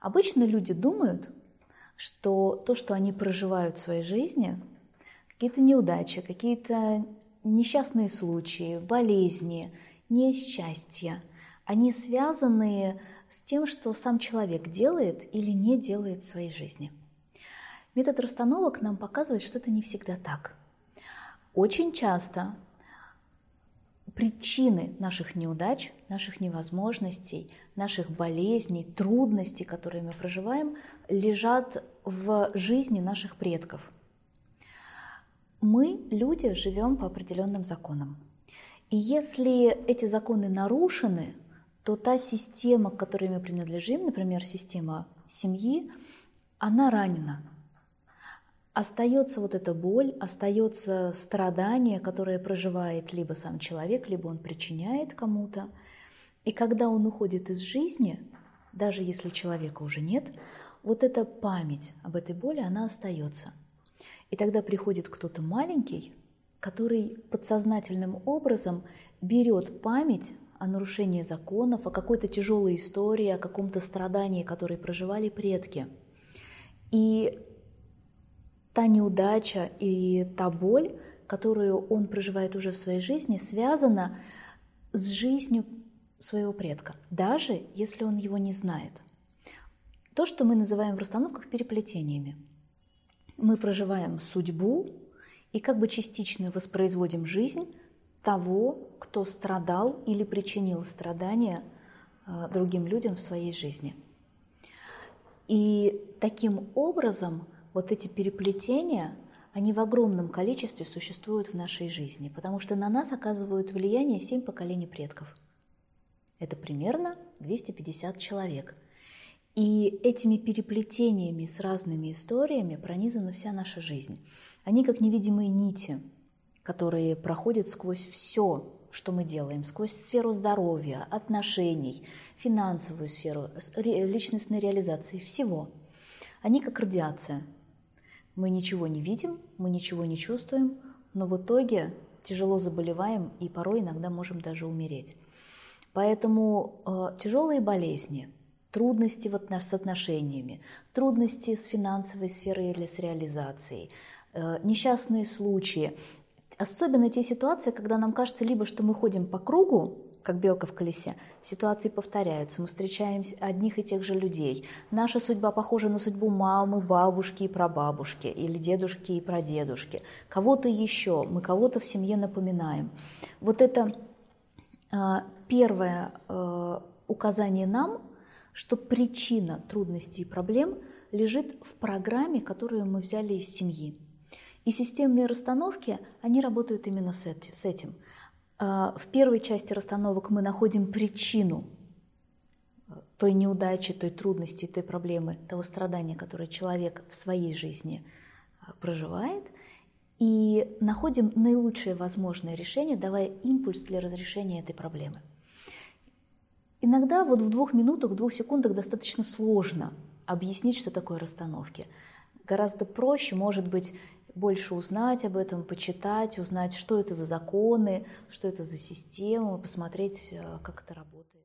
Обычно люди думают, что то, что они проживают в своей жизни, какие-то неудачи, какие-то несчастные случаи, болезни, несчастья, они связаны с тем, что сам человек делает или не делает в своей жизни. Метод расстановок нам показывает, что это не всегда так. Очень часто причины наших неудач, наших невозможностей, наших болезней, трудностей, которые мы проживаем, лежат в жизни наших предков. Мы, люди, живем по определенным законам. И если эти законы нарушены, то та система, к которой мы принадлежим, например, система семьи, она ранена. Остается вот эта боль, остается страдание, которое проживает либо сам человек, либо он причиняет кому-то. И когда он уходит из жизни, даже если человека уже нет, вот эта память об этой боли, она остается. И тогда приходит кто-то маленький, который подсознательным образом берет память о нарушении законов, о какой-то тяжелой истории, о каком-то страдании, которое проживали предки. И та неудача и та боль, которую он проживает уже в своей жизни, связана с жизнью своего предка, даже если он его не знает. То, что мы называем в расстановках переплетениями. Мы проживаем судьбу и как бы частично воспроизводим жизнь того, кто страдал или причинил страдания э, другим людям в своей жизни. И таким образом вот эти переплетения, они в огромном количестве существуют в нашей жизни, потому что на нас оказывают влияние семь поколений предков. Это примерно 250 человек – и этими переплетениями с разными историями пронизана вся наша жизнь. Они как невидимые нити, которые проходят сквозь все, что мы делаем, сквозь сферу здоровья, отношений, финансовую сферу, личностной реализации, всего. Они как радиация. Мы ничего не видим, мы ничего не чувствуем, но в итоге тяжело заболеваем и порой иногда можем даже умереть. Поэтому э, тяжелые болезни, трудности вот с отношениями, трудности с финансовой сферой или с реализацией, э, несчастные случаи. Особенно те ситуации, когда нам кажется либо, что мы ходим по кругу, как белка в колесе, ситуации повторяются, мы встречаем одних и тех же людей. Наша судьба похожа на судьбу мамы, бабушки и прабабушки, или дедушки и прадедушки. Кого-то еще, мы кого-то в семье напоминаем. Вот это э, первое э, указание нам – что причина трудностей и проблем лежит в программе, которую мы взяли из семьи. И системные расстановки, они работают именно с этим. А, в первой части расстановок мы находим причину э, той неудачи, той трудности, той проблемы, того страдания, которое человек в своей жизни э, проживает, и находим наилучшее возможное решение, давая импульс для разрешения этой проблемы. Иногда вот в двух минутах, в двух секундах достаточно сложно объяснить, что такое расстановки. Гораздо проще, может быть, больше узнать об этом, почитать, узнать, что это за законы, что это за система, посмотреть, э, как это работает.